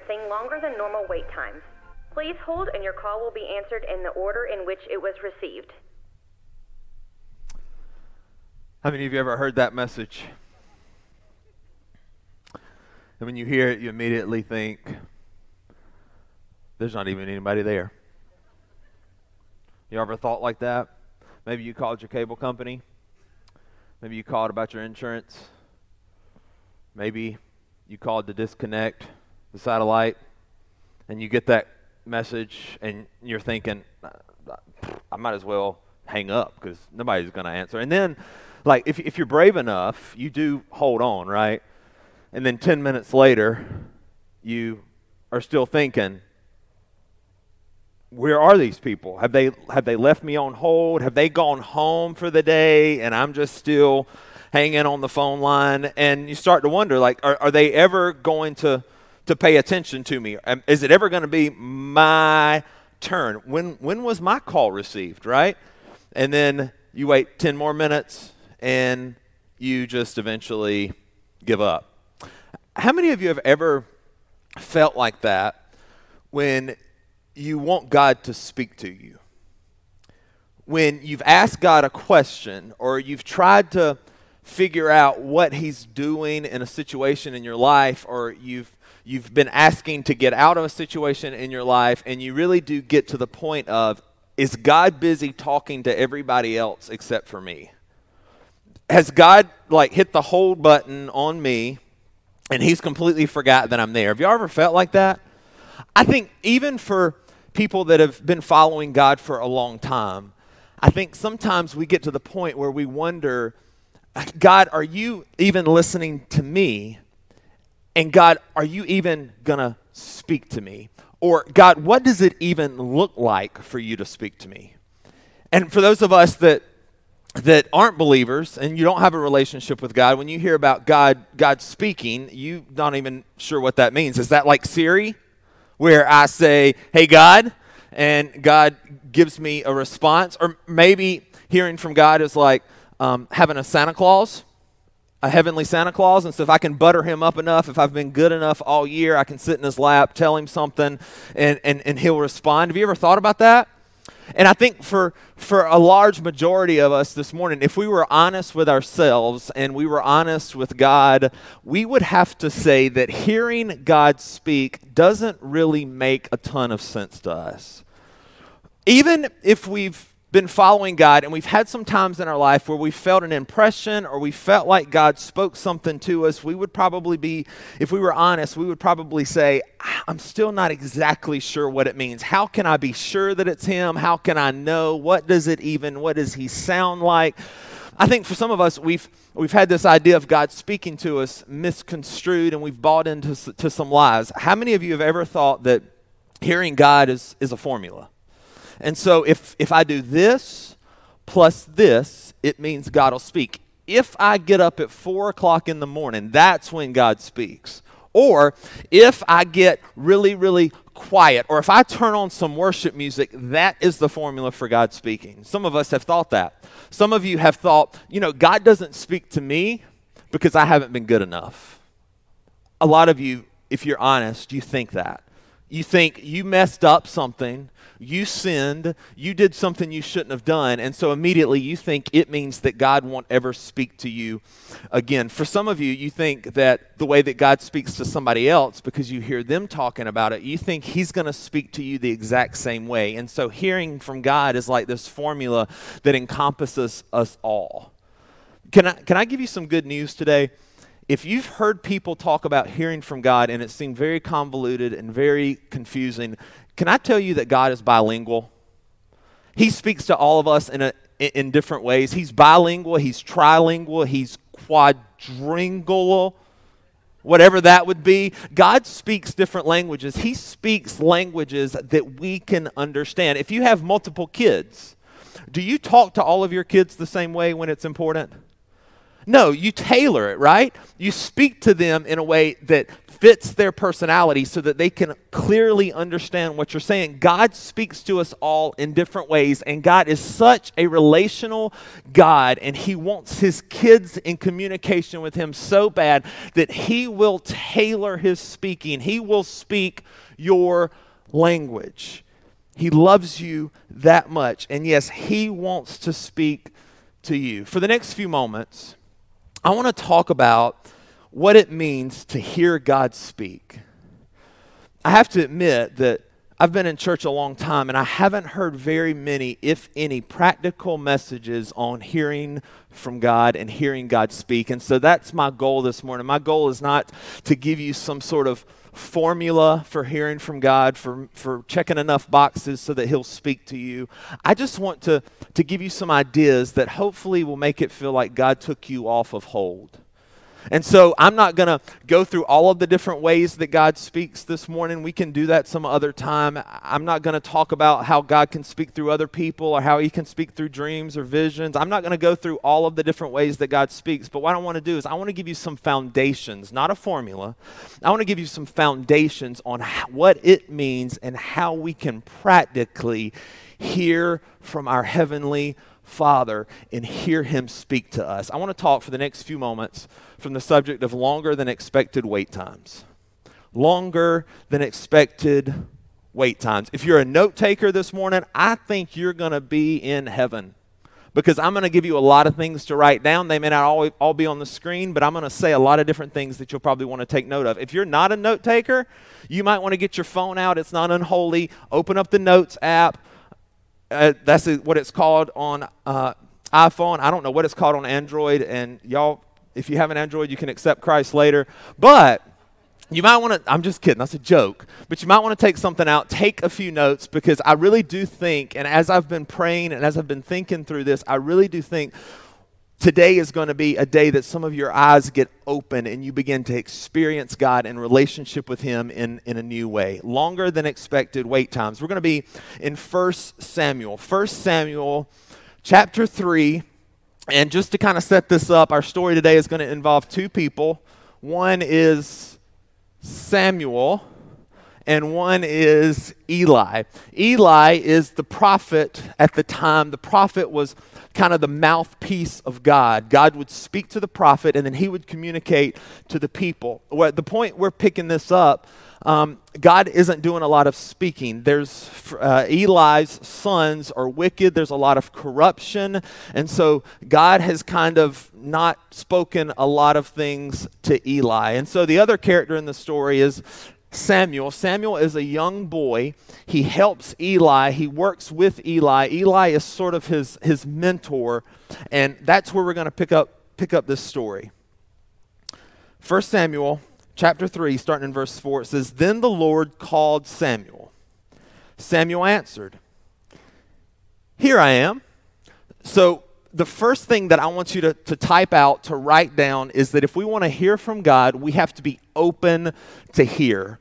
Experiencing longer than normal wait times. Please hold and your call will be answered in the order in which it was received. How many of you ever heard that message? And when you hear it, you immediately think, there's not even anybody there. You ever thought like that? Maybe you called your cable company. Maybe you called about your insurance. Maybe you called to disconnect the satellite and you get that message and you're thinking, I might as well hang up because nobody's going to answer. And then, like, if, if you're brave enough, you do hold on, right? And then 10 minutes later, you are still thinking, where are these people? Have they, have they left me on hold? Have they gone home for the day and I'm just still hanging on the phone line? And you start to wonder, like, are, are they ever going to, to pay attention to me? Um, is it ever going to be my turn? When, when was my call received, right? And then you wait 10 more minutes and you just eventually give up. How many of you have ever felt like that when you want God to speak to you. When you've asked God a question or you've tried to figure out what he's doing in a situation in your life or you've you've been asking to get out of a situation in your life and you really do get to the point of is God busy talking to everybody else except for me? Has God like hit the hold button on me and he's completely forgot that I'm there? Have you ever felt like that? I think even for people that have been following God for a long time, I think sometimes we get to the point where we wonder, God, are you even listening to me? And God, are you even going to speak to me? Or, God, what does it even look like for you to speak to me? And for those of us that that aren't believers and you don't have a relationship with God, when you hear about God God speaking, you not even sure what that means. Is that like Siri? where I say, Hey, God, and God gives me a response. Or maybe hearing from God is like um, having a Santa Claus, a heavenly Santa Claus. And so if I can butter him up enough, if I've been good enough all year, I can sit in his lap, tell him something, and, and, and he'll respond. Have you ever thought about that? And I think for, for a large majority of us this morning, if we were honest with ourselves and we were honest with God, we would have to say that hearing God speak doesn't really make a ton of sense to us. Even if we've been following God and we've had some times in our life where we felt an impression or we felt like God spoke something to us, we would probably be, if we were honest, we would probably say, I'm still not exactly sure what it means. How can I be sure that it's Him? How can I know? What does it even, what does He sound like? I think for some of us, we've, we've had this idea of God speaking to us misconstrued and we've bought into to some lies. How many of you have ever thought that hearing God is, is a formula? And so if, if I do this plus this, it means God will speak. If I get up at 4 o'clock in the morning, that's when God speaks. Or if I get really, really quiet, or if I turn on some worship music, that is the formula for God speaking. Some of us have thought that. Some of you have thought, you know, God doesn't speak to me because I haven't been good enough. A lot of you, if you're honest, you think that. You think you messed up something you sinned, you did something you shouldn't have done, and so immediately you think it means that God won't ever speak to you again. For some of you, you think that the way that God speaks to somebody else, because you hear them talking about it, you think He's going to speak to you the exact same way. And so hearing from God is like this formula that encompasses us all. Can I, can I give you some good news today? if you've heard people talk about hearing from God and it seemed very convoluted and very confusing, can I tell you that God is bilingual? He speaks to all of us in, a, in different ways. He's bilingual, he's trilingual, he's quadringual. whatever that would be. God speaks different languages. He speaks languages that we can understand. If you have multiple kids, do you talk to all of your kids the same way when it's important? No, you tailor it, right? You speak to them in a way that fits their personality so that they can clearly understand what you're saying. God speaks to us all in different ways, and God is such a relational God, and He wants His kids in communication with Him so bad that He will tailor His speaking. He will speak your language. He loves you that much, and yes, He wants to speak to you. For the next few moments, I want to talk about what it means to hear God speak. I have to admit that I've been in church a long time and I haven't heard very many, if any, practical messages on hearing from God and hearing God speak. And so that's my goal this morning. My goal is not to give you some sort of formula for hearing from God, for, for checking enough boxes so that He'll speak to you. I just want to, to give you some ideas that hopefully will make it feel like God took you off of hold. And so I'm not going to go through all of the different ways that God speaks this morning. We can do that some other time. I'm not going to talk about how God can speak through other people or how he can speak through dreams or visions. I'm not going to go through all of the different ways that God speaks. But what I want to do is I want to give you some foundations, not a formula. I want to give you some foundations on what it means and how we can practically hear from our heavenly Father and hear him speak to us. I want to talk for the next few moments from the subject of longer than expected wait times. Longer than expected wait times. If you're a note taker this morning, I think you're going to be in heaven because I'm going to give you a lot of things to write down. They may not all, all be on the screen, but I'm going to say a lot of different things that you'll probably want to take note of. If you're not a note taker, you might want to get your phone out. It's not unholy. Open up the Notes app. Uh, that's what it's called on uh, iPhone. I don't know what it's called on Android, and y'all if you have an Android, you can accept Christ later. But you might want to, I'm just kidding, that's a joke, but you might want to take something out, take a few notes, because I really do think, and as I've been praying and as I've been thinking through this, I really do think today is going to be a day that some of your eyes get open and you begin to experience God and relationship with Him in, in a new way. Longer than expected wait times. We're going to be in 1 Samuel. 1 Samuel chapter 3 and just to kind of set this up, our story today is going to involve two people. One is Samuel, and one is Eli. Eli is the prophet at the time. The prophet was kind of the mouthpiece of God. God would speak to the prophet, and then he would communicate to the people. Well, the point we're picking this up um, God isn't doing a lot of speaking. There's uh, Eli's sons are wicked. There's a lot of corruption, and so God has kind of not spoken a lot of things to Eli. And so the other character in the story is Samuel. Samuel is a young boy. He helps Eli. He works with Eli. Eli is sort of his his mentor, and that's where we're going to pick up pick up this story. First Samuel chapter 3, starting in verse 4, it says, Then the Lord called Samuel. Samuel answered, Here I am. So, the first thing that I want you to, to type out, to write down, is that if we want to hear from God, we have to be open to hear.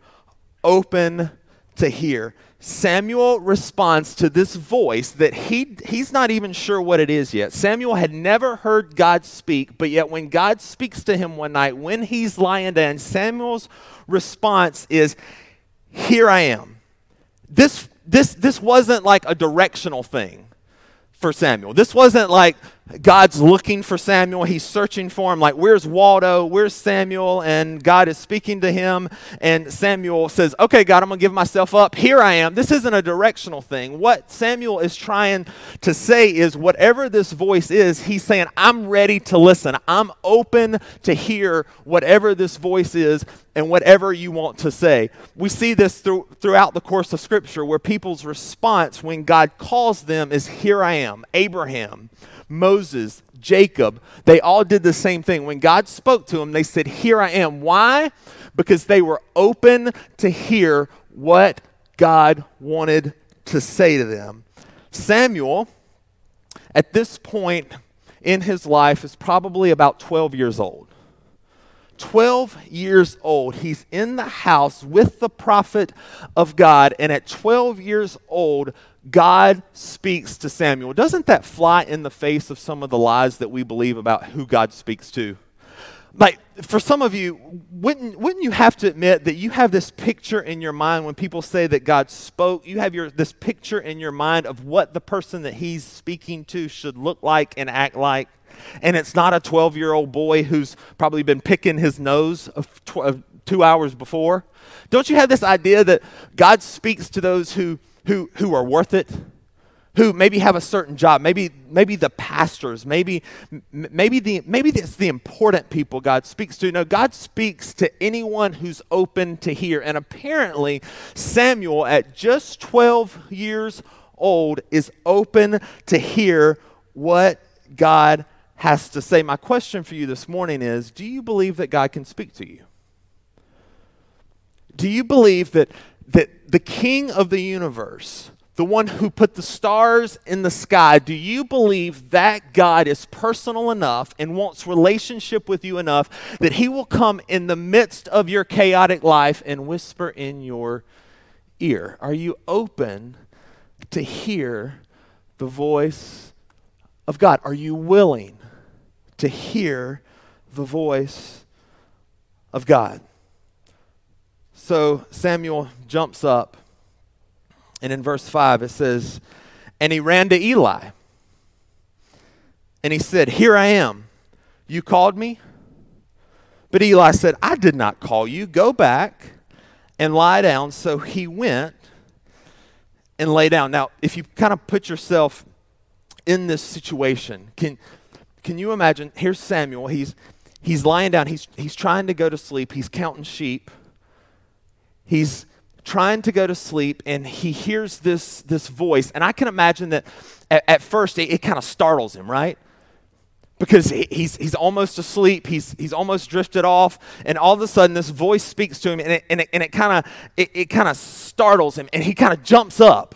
Open to hear. Samuel responds to this voice that he, he's not even sure what it is yet. Samuel had never heard God speak, but yet when God speaks to him one night, when he's lying down, Samuel's response is, Here I am. This, this, this wasn't like a directional thing for Samuel. This wasn't like God's looking for Samuel. He's searching for him, like, where's Waldo? Where's Samuel? And God is speaking to him. And Samuel says, Okay, God, I'm going to give myself up. Here I am. This isn't a directional thing. What Samuel is trying to say is, whatever this voice is, he's saying, I'm ready to listen. I'm open to hear whatever this voice is and whatever you want to say. We see this through, throughout the course of Scripture where people's response when God calls them is, Here I am. Abraham. Moses, Jacob, they all did the same thing. When God spoke to them, they said, Here I am. Why? Because they were open to hear what God wanted to say to them. Samuel, at this point in his life, is probably about 12 years old. 12 years old. He's in the house with the prophet of God. And at 12 years old, God speaks to Samuel. Doesn't that fly in the face of some of the lies that we believe about who God speaks to? Like, for some of you, wouldn't, wouldn't you have to admit that you have this picture in your mind when people say that God spoke? You have your, this picture in your mind of what the person that he's speaking to should look like and act like? And it's not a 12 year old boy who's probably been picking his nose tw- two hours before. Don't you have this idea that God speaks to those who, who, who are worth it? who maybe have a certain job maybe maybe the pastors maybe maybe the maybe it's the important people god speaks to. No god speaks to anyone who's open to hear. And apparently samuel at just 12 years old is open to hear what god has to say. My question for you this morning is do you believe that god can speak to you? Do you believe that that the king of the universe the one who put the stars in the sky, do you believe that God is personal enough and wants relationship with you enough that he will come in the midst of your chaotic life and whisper in your ear? Are you open to hear the voice of God? Are you willing to hear the voice of God? So Samuel jumps up and in verse 5, it says, And he ran to Eli. And he said, Here I am. You called me? But Eli said, I did not call you. Go back and lie down. So he went and lay down. Now, if you kind of put yourself in this situation, can, can you imagine? Here's Samuel. He's, he's lying down. He's, he's trying to go to sleep. He's counting sheep. He's trying to go to sleep and he hears this, this voice. And I can imagine that at, at first it, it kind of startles him, right? Because he, he's, he's almost asleep, he's, he's almost drifted off, and all of a sudden this voice speaks to him and it, and it, and it kind of it, it kind of startles him and he kind of jumps up.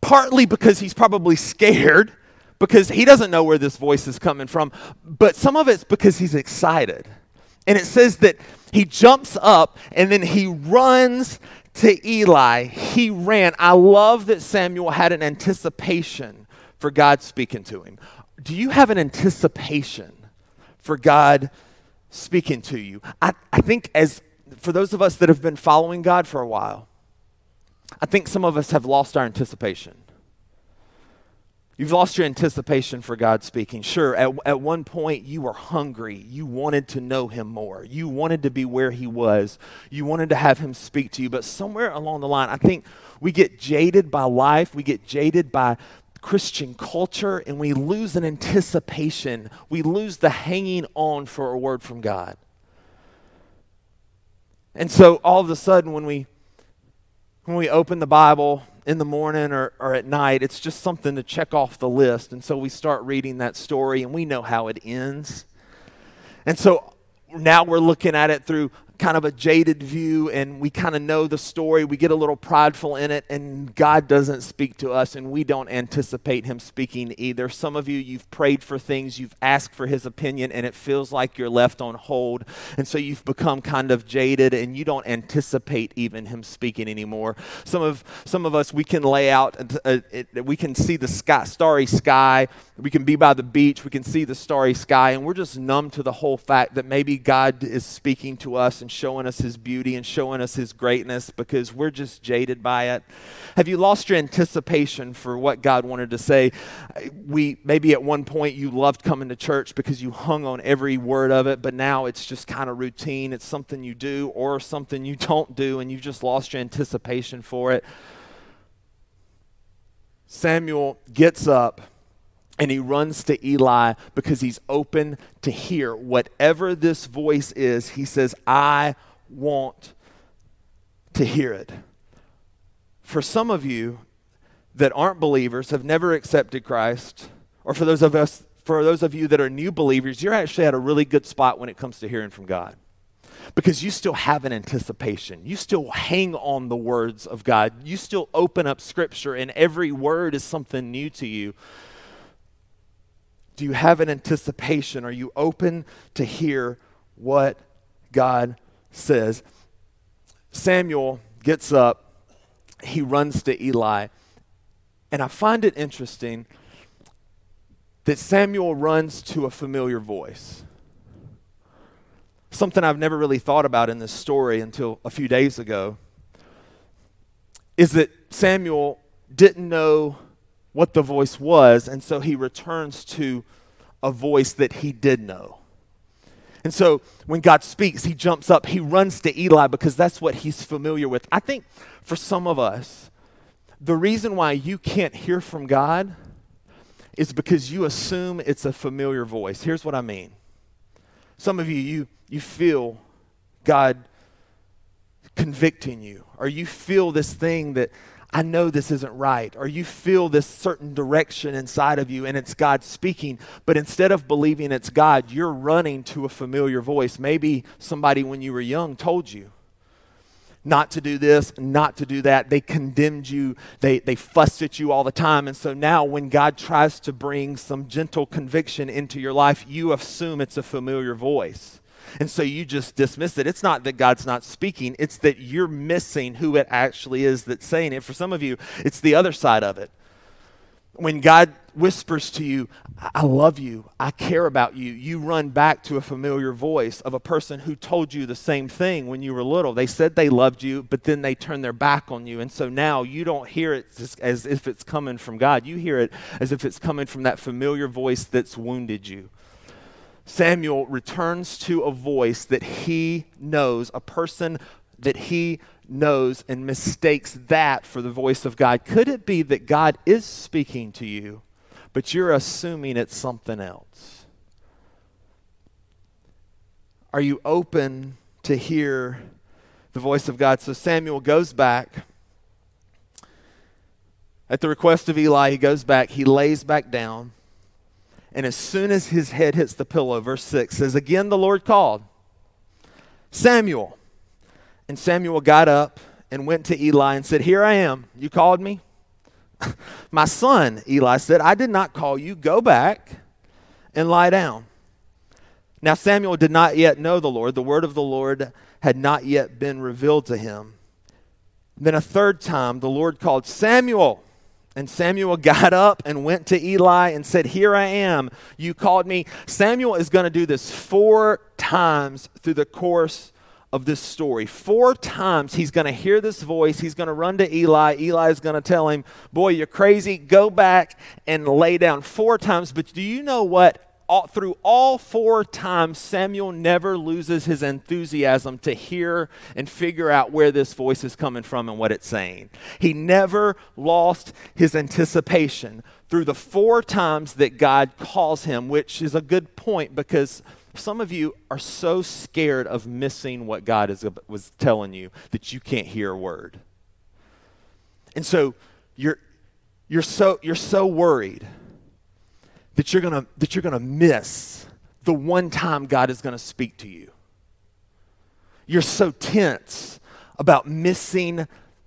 Partly because he's probably scared because he doesn't know where this voice is coming from, but some of it's because he's excited. And it says that he jumps up and then he runs to Eli. He ran. I love that Samuel had an anticipation for God speaking to him. Do you have an anticipation for God speaking to you? I, I think, as for those of us that have been following God for a while, I think some of us have lost our anticipation. You've lost your anticipation for God speaking. Sure, at, at one point you were hungry. You wanted to know Him more. You wanted to be where He was. You wanted to have Him speak to you. But somewhere along the line, I think we get jaded by life. We get jaded by Christian culture, and we lose an anticipation. We lose the hanging on for a word from God. And so all of a sudden, when we when we open the Bible in the morning or, or at night. It's just something to check off the list. And so we start reading that story and we know how it ends. And so now we're looking at it through kind of a jaded view and we kind of know the story. We get a little prideful in it, and God doesn't speak to us, and we don't anticipate Him speaking either. Some of you, you've prayed for things, you've asked for His opinion, and it feels like you're left on hold. And so you've become kind of jaded, and you don't anticipate even Him speaking anymore. Some of, some of us, we can lay out, uh, it, we can see the sky, starry sky, we can be by the beach, we can see the starry sky, and we're just numb to the whole fact that maybe God is speaking to us and and showing us his beauty and showing us his greatness because we're just jaded by it? Have you lost your anticipation for what God wanted to say? We maybe at one point you loved coming to church because you hung on every word of it, but now it's just kind of routine. It's something you do or something you don't do and you've just lost your anticipation for it. Samuel gets up and he runs to Eli because he's open to hear whatever this voice is. He says, I want to hear it. For some of you that aren't believers, have never accepted Christ, or for those of us for those of you that are new believers, you're actually at a really good spot when it comes to hearing from God. Because you still have an anticipation. You still hang on the words of God. You still open up scripture and every word is something new to you. Do you have an anticipation? Are you open to hear what God says. Samuel gets up, he runs to Eli, and I find it interesting that Samuel runs to a familiar voice. Something I've never really thought about in this story until a few days ago is that Samuel didn't know what the voice was, and so he returns to a voice that he did know. And so when God speaks, he jumps up, he runs to Eli because that's what he's familiar with. I think for some of us, the reason why you can't hear from God is because you assume it's a familiar voice. Here's what I mean. Some of you, you, you feel God convicting you, or you feel this thing that I know this isn't right, or you feel this certain direction inside of you and it's God speaking, but instead of believing it's God, you're running to a familiar voice. Maybe somebody when you were young told you not to do this, not to do that. They condemned you, they, they fussed at you all the time. And so now, when God tries to bring some gentle conviction into your life, you assume it's a familiar voice. And so you just dismiss it. It's not that God's not speaking, it's that you're missing who it actually is that's saying it. For some of you, it's the other side of it. When God whispers to you, I love you, I care about you, you run back to a familiar voice of a person who told you the same thing when you were little. They said they loved you, but then they turned their back on you. And so now you don't hear it as if it's coming from God. You hear it as if it's coming from that familiar voice that's wounded you. Samuel returns to a voice that he knows, a person that he knows, and mistakes that for the voice of God. Could it be that God is speaking to you, but you're assuming it's something else? Are you open to hear the voice of God? So Samuel goes back. At the request of Eli, he goes back, he lays back down. And as soon as his head hits the pillow, verse 6 says, Again the Lord called, Samuel. And Samuel got up and went to Eli and said, Here I am. You called me? My son, Eli said, I did not call you. Go back and lie down. Now Samuel did not yet know the Lord. The word of the Lord had not yet been revealed to him. Then a third time the Lord called, Samuel. And Samuel got up and went to Eli and said, Here I am. You called me. Samuel is going to do this four times through the course of this story. Four times he's going to hear this voice. He's going to run to Eli. Eli is going to tell him, Boy, you're crazy. Go back and lay down. Four times. But do you know what? All, through all four times, Samuel never loses his enthusiasm to hear and figure out where this voice is coming from and what it's saying. He never lost his anticipation through the four times that God calls him, which is a good point because some of you are so scared of missing what God is, was telling you that you can't hear a word. And so you're, you're, so, you're so worried that you're gonna that you're gonna miss the one time God is gonna speak to you. You're so tense about missing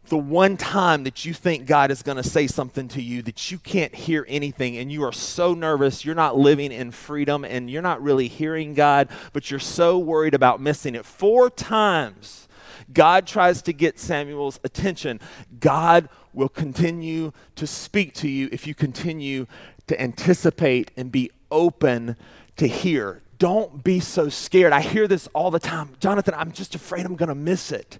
the one time that you think God is going to say something to you that you can't hear anything and you are so nervous, you're not living in freedom and you're not really hearing God, but you're so worried about missing it. Four times God tries to get Samuel's attention. God will continue to speak to you if you continue to anticipate and be open to hear. Don't be so scared. I hear this all the time. Jonathan, I'm just afraid I'm going to miss it.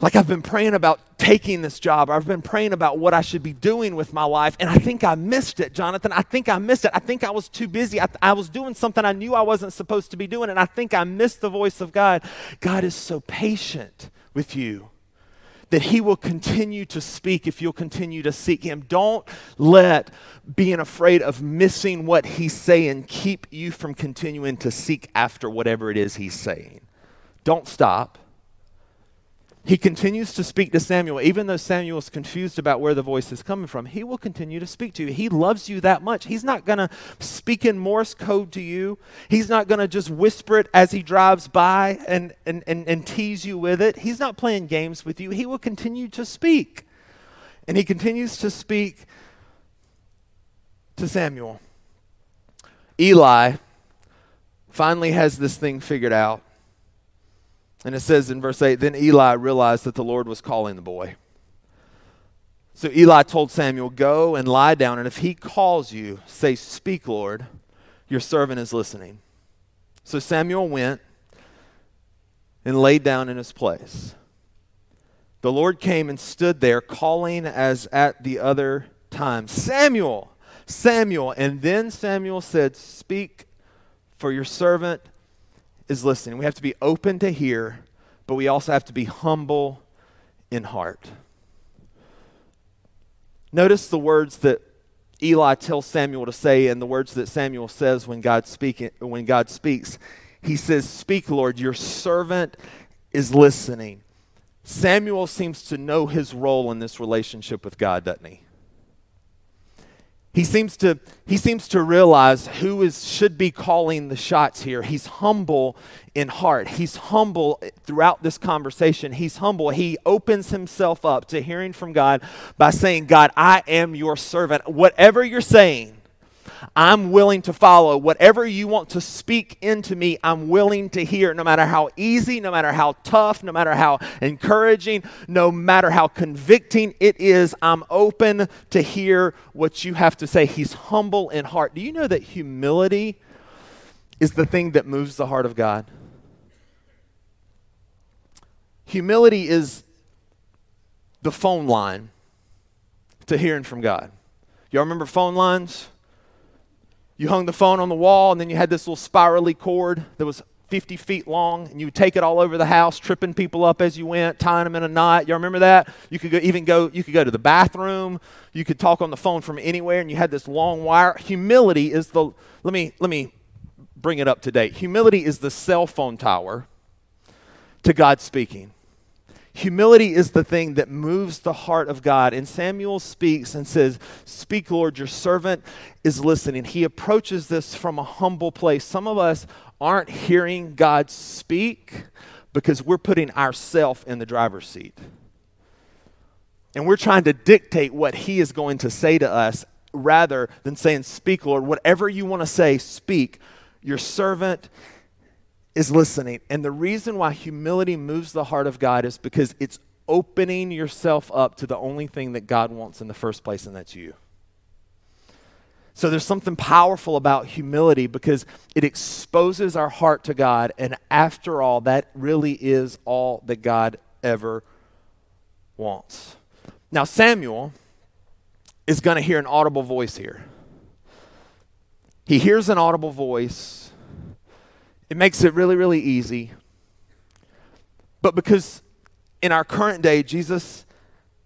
Like I've been praying about taking this job, I've been praying about what I should be doing with my life, and I think I missed it, Jonathan. I think I missed it. I think I was too busy. I, I was doing something I knew I wasn't supposed to be doing, and I think I missed the voice of God. God is so patient with you that he will continue to speak if you'll continue to seek him. Don't let being afraid of missing what he's saying keep you from continuing to seek after whatever it is he's saying. Don't stop. He continues to speak to Samuel, even though Samuel is confused about where the voice is coming from. He will continue to speak to you. He loves you that much. He's not going to speak in Morse code to you. He's not going to just whisper it as he drives by and, and, and, and tease you with it. He's not playing games with you. He will continue to speak. And he continues to speak to Samuel. Eli finally has this thing figured out. And it says in verse 8 Then Eli realized that the Lord was calling the boy. So Eli told Samuel, Go and lie down, and if he calls you, say, Speak, Lord, your servant is listening. So Samuel went and laid down in his place. The Lord came and stood there, calling as at the other time, Samuel, Samuel. And then Samuel said, Speak, for your servant is listening. We have to be open to hear, but we also have to be humble in heart. Notice the words that Eli tells Samuel to say and the words that Samuel says when God, when God speaks. He says, Speak, Lord, your servant is listening. Samuel seems to know his role in this relationship with God, doesn't he? He seems to, he seems to realize who is, should be calling the shots here. He's humble in heart. He's humble throughout this conversation. He's humble. He opens himself up to hearing from God by saying, God, I am your servant. Whatever you're saying, I'm willing to follow. Whatever you want to speak into me, I'm willing to hear, no matter how easy, no matter how tough, no matter how encouraging, no matter how convicting it is, I'm open to hear what you have to say. He's humble in heart. Do you know that humility is the thing that moves the heart of God? Humility is the phone line to hearing from God. Y'all remember phone lines? You hung the phone on the wall, and then you had this little spirally cord that was 50 feet long, and you would take it all over the house, tripping people up as you went, tying them in a knot. Y'all remember that? You could go, even go. You could go to the bathroom. You could talk on the phone from anywhere, and you had this long wire. Humility is the. Let me let me bring it up to date. Humility is the cell phone tower to God speaking. Humility is the thing that moves the heart of God. And Samuel speaks and says, Speak, Lord, your servant is listening. He approaches this from a humble place. Some of us aren't hearing God speak because we're putting ourselves in the driver's seat. And we're trying to dictate what He is going to say to us rather than saying, Speak, Lord, whatever you want to say, speak. Your servant is listening. And the reason why humility moves the heart of God is because it's opening yourself up to the only thing that God wants in the first place, and that's you. So there's something powerful about humility because it exposes our heart to God. And after all, that really is all that God ever wants. Now, Samuel is going to hear an audible voice here. He hears an audible voice it makes it really, really easy. But because in our current day, Jesus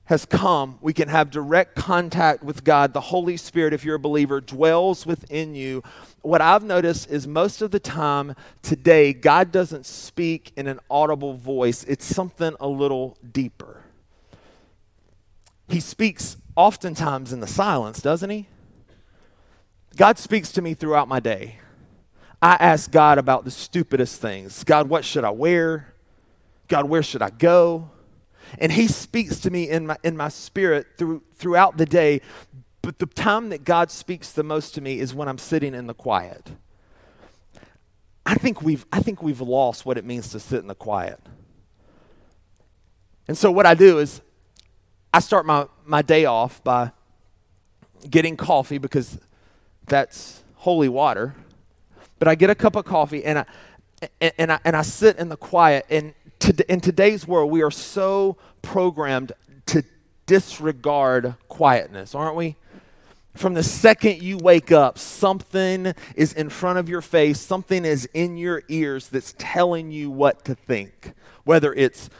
has come, we can have direct contact with God. The Holy Spirit, if you're a believer, dwells within you. What I've noticed is most of the time today, God doesn't speak in an audible voice, it's something a little deeper. He speaks oftentimes in the silence, doesn't he? God speaks to me throughout my day. I ask God about the stupidest things. God, what should I wear? God, where should I go? And he speaks to me in my, in my spirit through, throughout the day. But the time that God speaks the most to me is when I'm sitting in the quiet. I think we've, I think we've lost what it means to sit in the quiet. And so what I do is I start my, my day off by getting coffee because that's holy water but I get a cup of coffee and I, and, I, and I sit in the quiet. And to, in today's world, we are so programmed to disregard quietness, aren't we? From the second you wake up, something is in front of your face, something is in your ears that's telling you what to think. Whether it's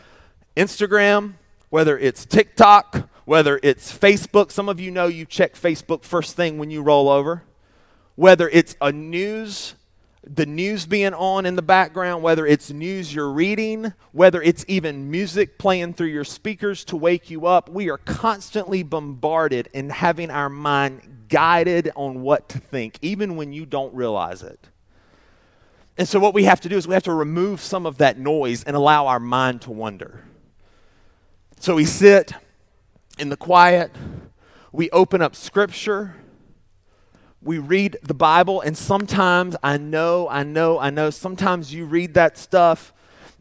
Instagram, whether it's TikTok, whether it's Facebook. Some of you know you check Facebook first thing when you roll over. Whether it's a news the news being on in the background, whether it's news you're reading, whether it's even music playing through your speakers to wake you up, we are constantly bombarded and having our mind guided on what to think, even when you don't realize it. And so, what we have to do is we have to remove some of that noise and allow our mind to wander. So, we sit in the quiet, we open up Scripture we read the Bible, and sometimes I know, I know, I know, sometimes you read that stuff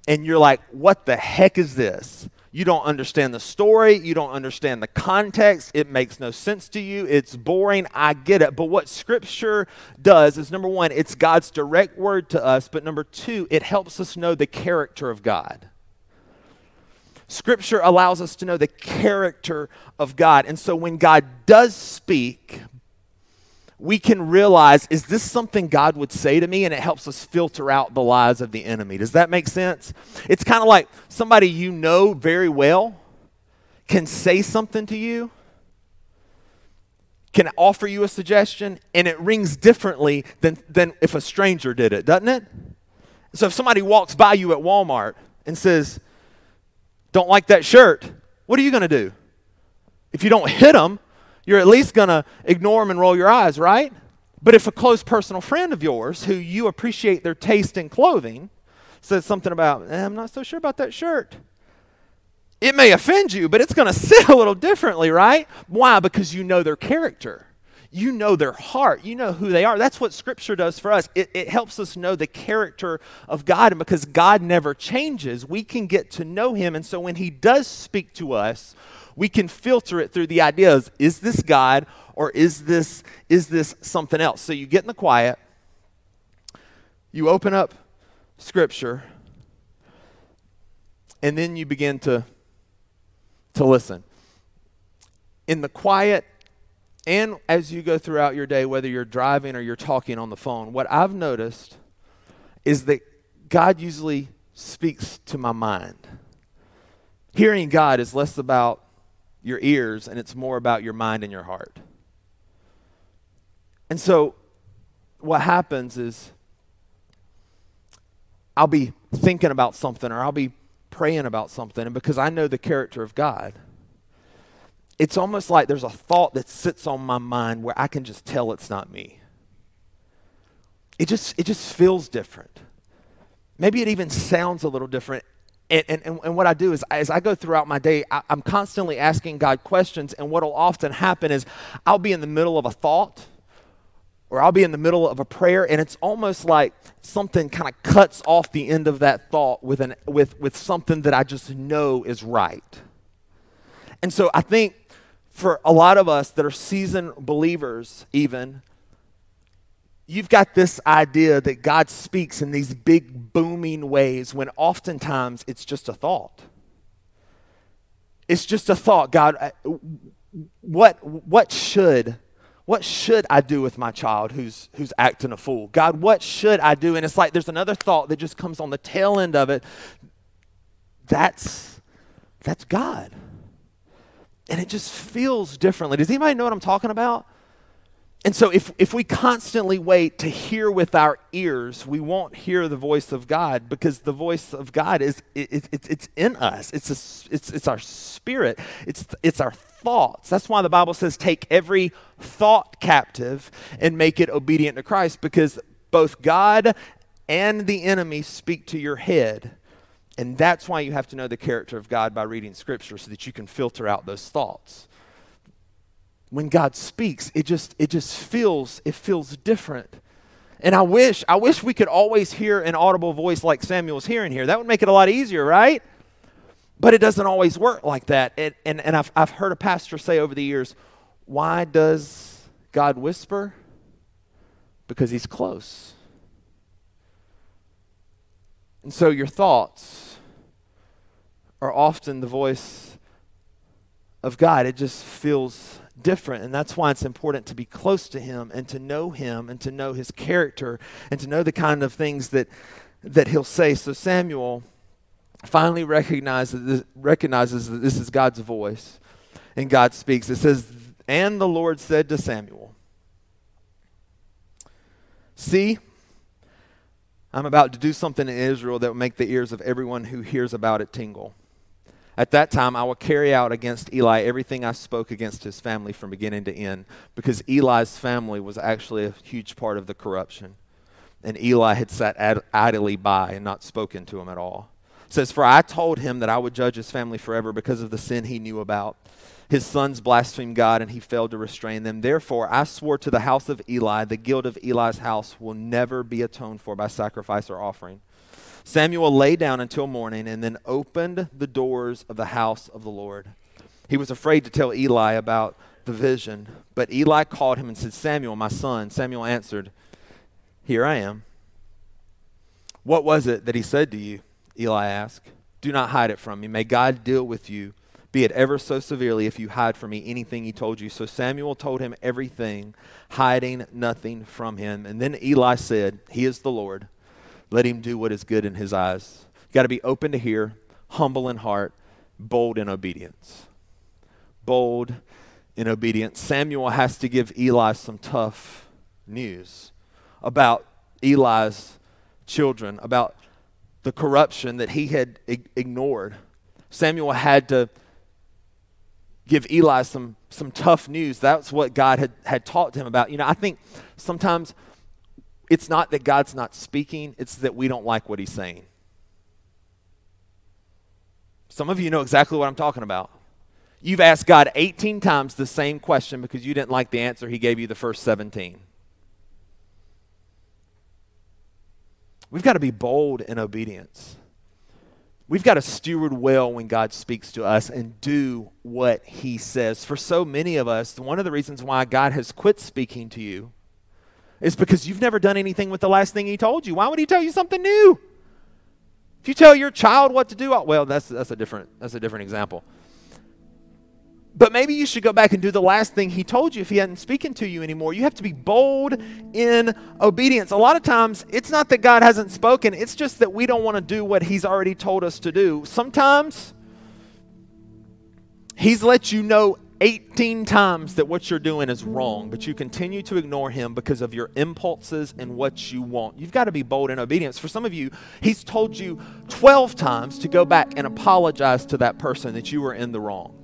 and you're like, what the heck is this? You don't understand the story. You don't understand the context. It makes no sense to you. It's boring. I get it. But what Scripture does is number one, it's God's direct word to us. But number two, it helps us know the character of God. Scripture allows us to know the character of God. And so when God does speak, we can realize is this something God would say to me? And it helps us filter out the lies of the enemy. Does that make sense? It's kind of like somebody you know very well can say something to you, can offer you a suggestion, and it rings differently than, than if a stranger did it, doesn't it? So if somebody walks by you at Walmart and says, Don't like that shirt, what are you going to do? If you don't hit them, you're at least going to ignore them and roll your eyes, right? But if a close personal friend of yours who you appreciate their taste in clothing says something about, eh, I'm not so sure about that shirt, it may offend you, but it's going to sit a little differently, right? Why? Because you know their character. You know their heart. You know who they are. That's what Scripture does for us. It, it helps us know the character of God. And because God never changes, we can get to know Him. And so when He does speak to us, we can filter it through the ideas is this God or is this, is this something else? So you get in the quiet, you open up Scripture, and then you begin to, to listen. In the quiet, and as you go throughout your day, whether you're driving or you're talking on the phone, what I've noticed is that God usually speaks to my mind. Hearing God is less about your ears and it's more about your mind and your heart. And so what happens is I'll be thinking about something or I'll be praying about something, and because I know the character of God, it's almost like there's a thought that sits on my mind where I can just tell it's not me. It just, it just feels different. Maybe it even sounds a little different. And, and, and what I do is, as I go throughout my day, I, I'm constantly asking God questions. And what will often happen is, I'll be in the middle of a thought, or I'll be in the middle of a prayer, and it's almost like something kind of cuts off the end of that thought with, an, with, with something that I just know is right. And so I think for a lot of us that are seasoned believers, even, you've got this idea that God speaks in these big booming ways when oftentimes it's just a thought. It's just a thought. God, what, what should what should I do with my child who's who's acting a fool? God, what should I do? And it's like there's another thought that just comes on the tail end of it. That's that's God. And it just feels differently. Does anybody know what I'm talking about? And so, if, if we constantly wait to hear with our ears, we won't hear the voice of God because the voice of God is it, it, it's in us. It's, a, it's, it's our spirit, it's, it's our thoughts. That's why the Bible says, take every thought captive and make it obedient to Christ because both God and the enemy speak to your head. And that's why you have to know the character of God by reading Scripture so that you can filter out those thoughts when God speaks, it just it just feels it feels different. And I wish I wish we could always hear an audible voice like Samuel's hearing here. That would make it a lot easier, right? But it doesn't always work like that. And and, and I've I've heard a pastor say over the years, why does God whisper? Because he's close. And so your thoughts are often the voice of God. It just feels different. And that's why it's important to be close to Him and to know Him and to know His character and to know the kind of things that, that He'll say. So Samuel finally recognizes, recognizes that this is God's voice and God speaks. It says, And the Lord said to Samuel, See, I'm about to do something in Israel that will make the ears of everyone who hears about it tingle. At that time, I will carry out against Eli everything I spoke against his family from beginning to end, because Eli's family was actually a huge part of the corruption. And Eli had sat ad- idly by and not spoken to him at all. It says, For I told him that I would judge his family forever because of the sin he knew about. His sons blasphemed God, and he failed to restrain them. Therefore, I swore to the house of Eli, the guilt of Eli's house will never be atoned for by sacrifice or offering. Samuel lay down until morning and then opened the doors of the house of the Lord. He was afraid to tell Eli about the vision, but Eli called him and said, Samuel, my son. Samuel answered, Here I am. What was it that he said to you? Eli asked. Do not hide it from me. May God deal with you be it ever so severely, if you hide from me anything he told you. So Samuel told him everything, hiding nothing from him. And then Eli said, He is the Lord. Let him do what is good in his eyes. You got to be open to hear, humble in heart, bold in obedience. Bold in obedience. Samuel has to give Eli some tough news about Eli's children, about the corruption that he had ignored. Samuel had to give Eli some, some tough news. That's what God had, had taught him about. You know, I think sometimes it's not that God's not speaking, it's that we don't like what he's saying. Some of you know exactly what I'm talking about. You've asked God 18 times the same question because you didn't like the answer he gave you the first 17. We've got to be bold in obedience. We've got to steward well when God speaks to us and do what He says. For so many of us, one of the reasons why God has quit speaking to you is because you've never done anything with the last thing He told you. Why would He tell you something new? If you tell your child what to do, oh, well, that's, that's, a, different, that's a different example. But maybe you should go back and do the last thing he told you if he hadn't speaking to you anymore. You have to be bold in obedience. A lot of times, it's not that God hasn't spoken, it's just that we don't want to do what he's already told us to do. Sometimes, he's let you know 18 times that what you're doing is wrong, but you continue to ignore him because of your impulses and what you want. You've got to be bold in obedience. For some of you, he's told you 12 times to go back and apologize to that person that you were in the wrong.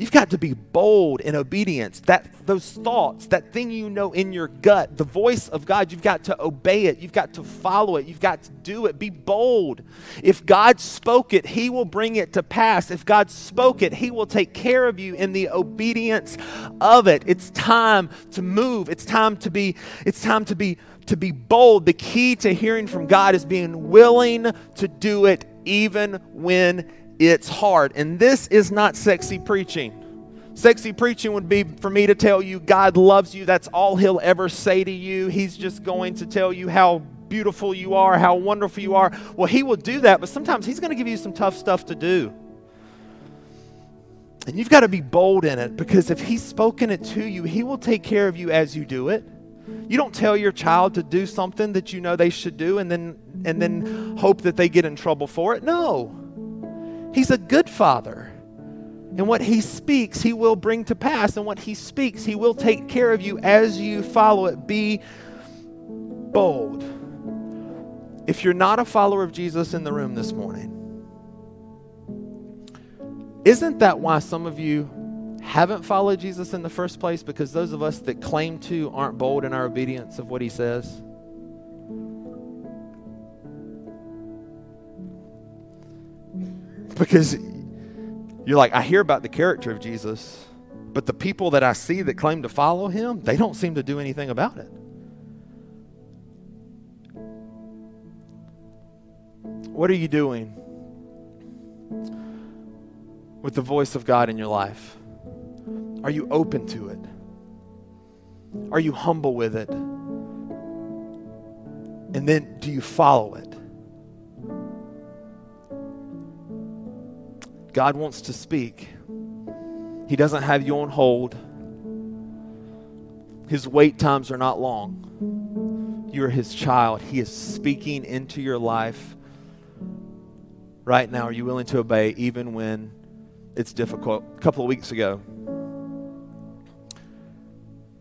You've got to be bold in obedience. That those thoughts, that thing you know in your gut, the voice of God, you've got to obey it. You've got to follow it. You've got to do it. Be bold. If God spoke it, he will bring it to pass. If God spoke it, he will take care of you in the obedience of it. It's time to move. It's time to be it's time to be to be bold. The key to hearing from God is being willing to do it even when it's hard. And this is not sexy preaching. Sexy preaching would be for me to tell you God loves you. That's all He'll ever say to you. He's just going to tell you how beautiful you are, how wonderful you are. Well, He will do that, but sometimes He's going to give you some tough stuff to do. And you've got to be bold in it because if He's spoken it to you, He will take care of you as you do it. You don't tell your child to do something that you know they should do and then and then hope that they get in trouble for it. No. He's a good father. And what he speaks, he will bring to pass. And what he speaks, he will take care of you as you follow it. Be bold. If you're not a follower of Jesus in the room this morning, isn't that why some of you haven't followed Jesus in the first place? Because those of us that claim to aren't bold in our obedience of what he says? Because you're like, I hear about the character of Jesus, but the people that I see that claim to follow him, they don't seem to do anything about it. What are you doing with the voice of God in your life? Are you open to it? Are you humble with it? And then do you follow it? God wants to speak. He doesn't have you on hold. His wait times are not long. You're his child. He is speaking into your life right now. Are you willing to obey even when it's difficult? A couple of weeks ago,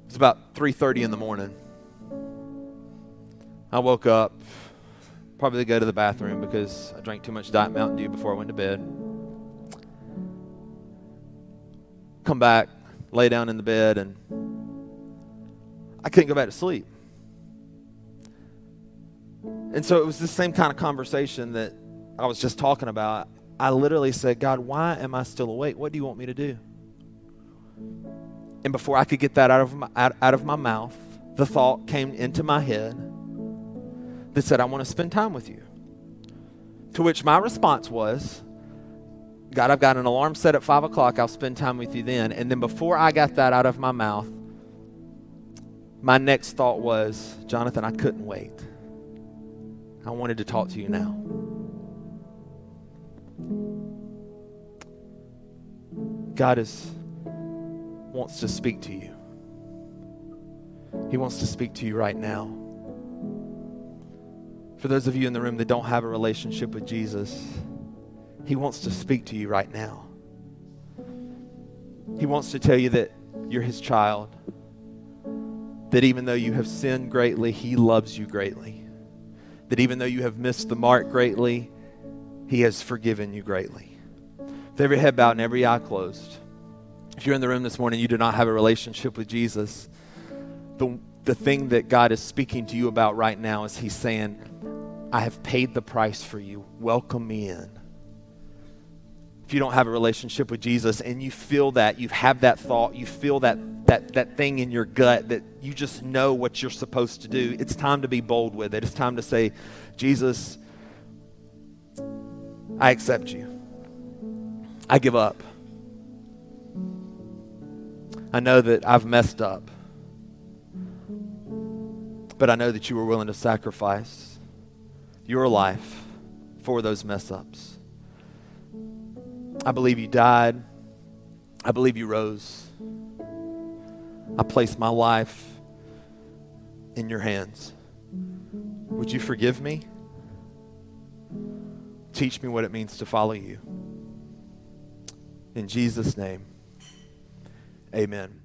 it's about 3:30 in the morning. I woke up, probably to go to the bathroom because I drank too much Diet Mountain Dew before I went to bed. Come back, lay down in the bed, and I couldn't go back to sleep. And so it was the same kind of conversation that I was just talking about. I literally said, God, why am I still awake? What do you want me to do? And before I could get that out of my, out, out of my mouth, the thought came into my head that said, I want to spend time with you. To which my response was, God, I've got an alarm set at five o'clock. I'll spend time with you then. And then before I got that out of my mouth, my next thought was, Jonathan, I couldn't wait. I wanted to talk to you now. God is wants to speak to you. He wants to speak to you right now. For those of you in the room that don't have a relationship with Jesus, He wants to speak to you right now. He wants to tell you that you're His child, that even though you have sinned greatly, He loves you greatly, that even though you have missed the mark greatly, He has forgiven you greatly. With every head bowed and every eye closed, if you're in the room this morning, you do not have a relationship with Jesus, the, the thing that God is speaking to you about right now is He's saying, I have paid the price for you. Welcome me in. If you don't have a relationship with Jesus and you feel that, you have that thought, you feel that, that, that thing in your gut that you just know what you're supposed to do, it's time to be bold with it. It's time to say, Jesus, I accept you. I give up. I know that I've messed up. But I know that you were willing to sacrifice your life for those mess ups. I believe you died. I believe you rose. I place my life in your hands. Would you forgive me? Teach me what it means to follow you. In Jesus' name. Amen.